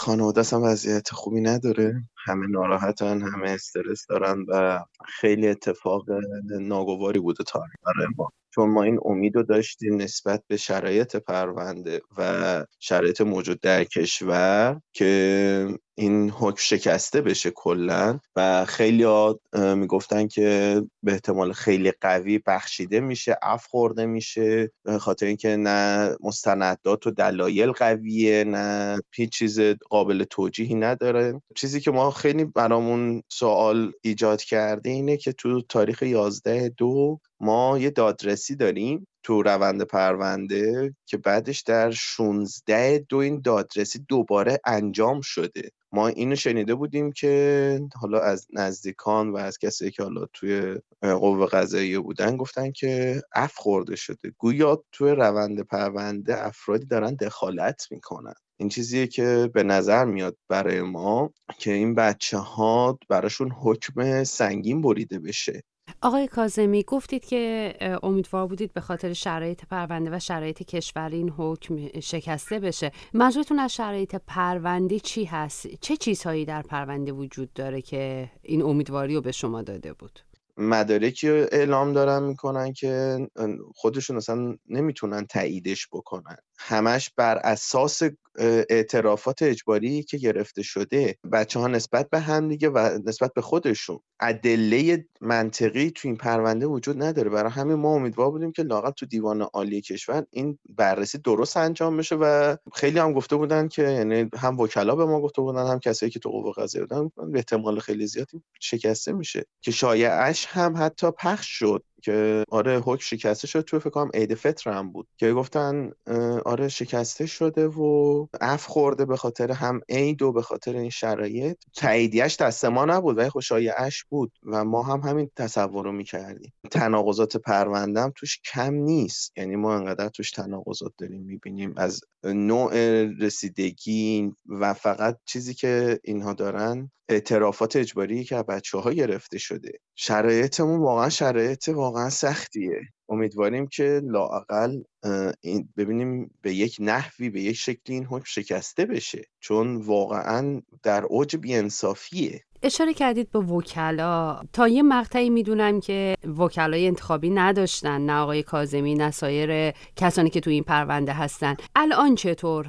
خانواده هم وضعیت خوبی نداره. همه ناراحتن همه استرس دارن و خیلی اتفاق ناگواری بوده تا برای ما. چون ما این امید رو داشتیم نسبت به شرایط پرونده و شرایط موجود در کشور که این حکم شکسته بشه کلا و خیلی می‌گفتن که به احتمال خیلی قوی بخشیده میشه اف خورده میشه به خاطر اینکه نه مستندات و دلایل قویه نه هیچ چیز قابل توجیهی نداره. چیزی که ما خیلی برامون سوال ایجاد کرده اینه که تو تاریخ 11 دو ما یه دادرسی داریم تو روند پرونده که بعدش در 16 دو این دادرسی دوباره انجام شده. ما اینو شنیده بودیم که حالا از نزدیکان و از کسی که حالا توی قوه قضاییه بودن گفتن که اف خورده شده. گویا توی روند پرونده افرادی دارن دخالت می‌کنن. این چیزیه که به نظر میاد برای ما که این بچه ها براشون حکم سنگین بریده بشه. آقای کازمی گفتید که امیدوار بودید به خاطر شرایط پرونده و شرایط کشور این حکم شکسته بشه. منظورتون از شرایط پرونده چی هست؟ چه چیزهایی در پرونده وجود داره که این امیدواری رو به شما داده بود؟ مدارکی اعلام دارن می‌کنن که خودشون اصلا نمی‌تونن تاییدش بکنن. همش بر اساس اعترافات اجباری که گرفته شده بچه ها نسبت به هم دیگه و نسبت به خودشون ادله منطقی تو این پرونده وجود نداره. برای همین ما امیدوار بودیم که لاقل تو دیوان عالی کشور این بررسی درست انجام بشه و خیلی هم گفته بودن که یعنی هم وکلا به ما گفته بودن هم کسایی که تو قوه قضاییه بودن به احتمال خیلی زیادی شکسته میشه که شایعش هم حتی پخش شد. که آره حکم شکسته شد. تو فکر کنم عید فطر هم بود که گفتن آره شکسته شده و اف خورده به خاطر هم عید و به خاطر این شرایط. تاییدیش دست ما نبود ولی اش بود و ما هم همین تصور رو می‌کردیم. تناقضات پروندم توش کم نیست. یعنی ما انقدر توش تناقضات داریم می‌بینیم. از نوع رسیدگی و فقط چیزی که اینها دارن اعترافات اجباری که بچه ها گرفته شده. شرایطمون واقعا شرایط واقعا سختیه. امیدواریم که لاقل ببینیم به یک نحوی به یک شکلی این حکم شکسته بشه. چون واقعا در اوج بیانصافیه. اشاره کردید به وکلا. تا یه مقطعی می‌دونم که وکلای انتخابی نداشتن نه آقای کازمی نه سایر کسانی که تو این پرونده هستن. الان چطور؟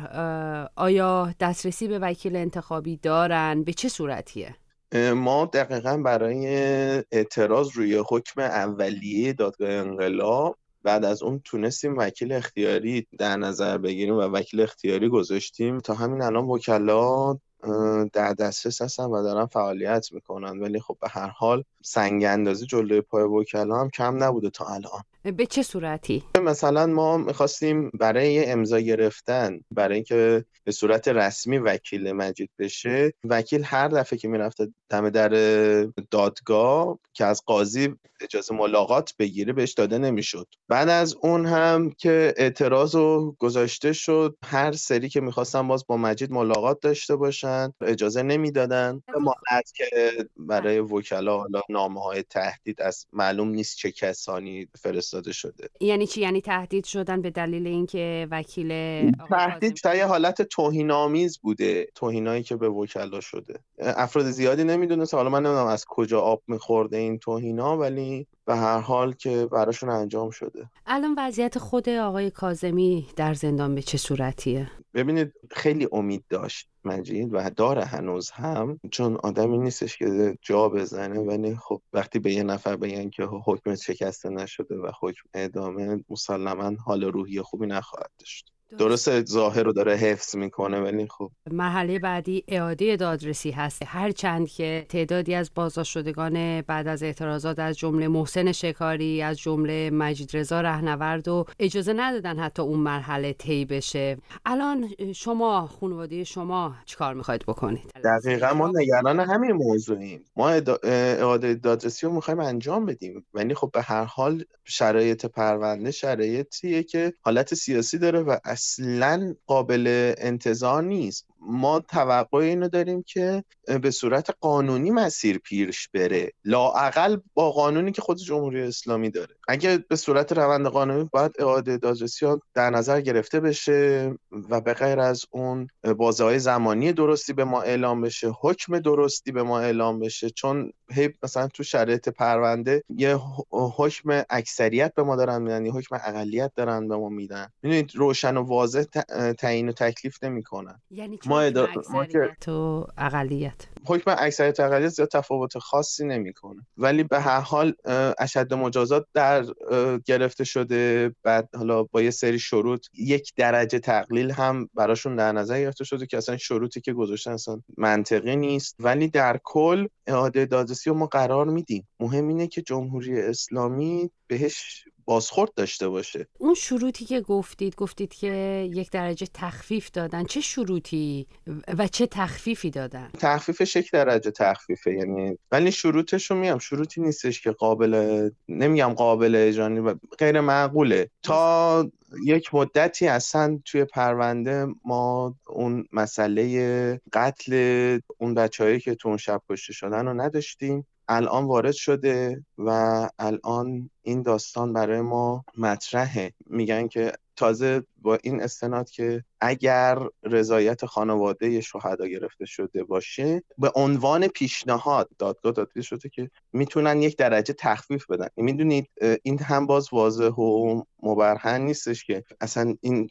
آیا دسترسی به وکیل انتخابی دارن؟ به چه صورتیه؟ ما دقیقا برای اعتراض روی حکم اولیه دادگاه انقلاب بعد از اون تونستیم وکیل اختیاری در نظر بگیریم و وکیل اختیاری گذاشتیم. تا همین الان وکلا در دسترس هستن و دارن فعالیت می‌کنن. ولی خب به هر حال سنگ اندازی جلوی پای وکلا هم کم نبوده تا الان. به چه صورتی؟ مثلا ما می‌خواستیم برای امضا گرفتن برای اینکه به صورت رسمی وکیل مجید بشه وکیل هر دفعه که می‌رفته دم در دادگاه که از قاضی اجازه ملاقات بگیره بهش داده نمی‌شد. بعد از اون هم که اعتراض و گذاشته شد هر سری که می‌خواستن باز با مجید ملاقات داشته باشن اجازه نمی‌دادن. مانعت که برای وکلا حالا نامه های تهدید از معلوم نیست چه کسانی فرستاده شده. یعنی چی؟ یعنی تهدید شدن به دلیل اینکه وکیل تهدید در حالت توهین آمیز بوده. توهینایی که به وکلا شده. افراد زیادی نمی‌دونست حالا من نمی‌دونم از کجا آب میخورده این توهینا ولی به هر حال که براشون انجام شده. الان وضعیت خود آقای کازمی در زندان به چه صورتیه؟ ببینید خیلی امید داشت مجید و داره هنوز هم. چون آدمی نیستش که جا بزنه ولی خب وقتی به یه نفر بگن که حکم شکسته نشده و حکم ادامه مسلما حال روحی خوبی نخواهد داشت. درسته. ظاهر رو داره حفظ می‌کنه ولی خب. مرحله بعدی اعاده دادرسی هست. هرچند که تعدادی از بازداشت بعد از اعتراضات از جمله محسن شکاری از جمله مجید رضا رهنورد و اجازه ندادن حتی اون مرحله طی بشه. الان شما خانواده شما چیکار می‌خواید بکنید؟ دقیقا ما نگران همین موضوعیم. ما اعاده دادرسی رو می‌خوایم انجام بدیم. ولی خب به هر حال شرایط پرونده شرایطیه که حالت سیاسی داره و اصلا قابل انتظار نیست. ما توقع اینو داریم که به صورت قانونی مسیر پیش بره. لاعقل با قانونی که خود جمهوری اسلامی داره. اگه به صورت روند قانونی باید اعاده دادرسی ها در نظر گرفته بشه و به غیر از اون بازه های زمانی درستی به ما اعلام بشه حکم درستی به ما اعلام بشه چون هی مثلا تو شرایط پرونده یه حکم اکثریت به ما دارن میدن یه حکم اقلیت دارن به ما میدن. می‌دونید روشن و واضح تعیین و تکلیف نمی‌کنن. یعنی ما, ادا... اکثریت و اقلیت. حکم اکثریت و اقلیت زیاد تفاوت خاصی نمی‌کنه. ولی به هر حال اشد مجازات در گرفته شده. بعد حالا با یه سری شروط یک درجه تقلیل هم براشون در نظر گرفته شده که اصلا شروطی که گذاشتن اصلا منطقی نیست. ولی در کل اعاده دادرسی رو ما قرار میدیم. مهم اینه که جمهوری اسلامی بهش بازخورد داشته باشه. اون شروطی که گفتید گفتید که یک درجه تخفیف دادن چه شروطی و چه تخفیفی دادن؟ تخفیفش یک درجه تخفیفه یعنی ولی شروطش رو میام شروطی نیستش که قابل نمیگم قابل اجرانی و غیر معقوله. تا یک مدتی اصلا توی پرونده ما اون مسئله قتل اون بچههایی که تو اون شب کشته شدن رو نداشتیم. الان وارد شده و الان این داستان برای ما مطرحه. میگن که تازه با این استناد که اگر رضایت خانواده شهدا گرفته شده باشه به عنوان پیشنهاد دادگاه داده شده که می‌تونن یک درجه تخفیف بدن. می‌دونید این هم باز واضح و مبرهن نیستش که اصلا این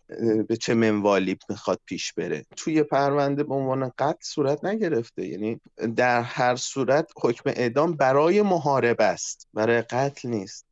به چه منوالی می‌خواد پیش بره. توی پرونده به عنوان قتل صورت نگرفته. یعنی در هر صورت حکم اعدام برای محاربه است. برای قتل نیست.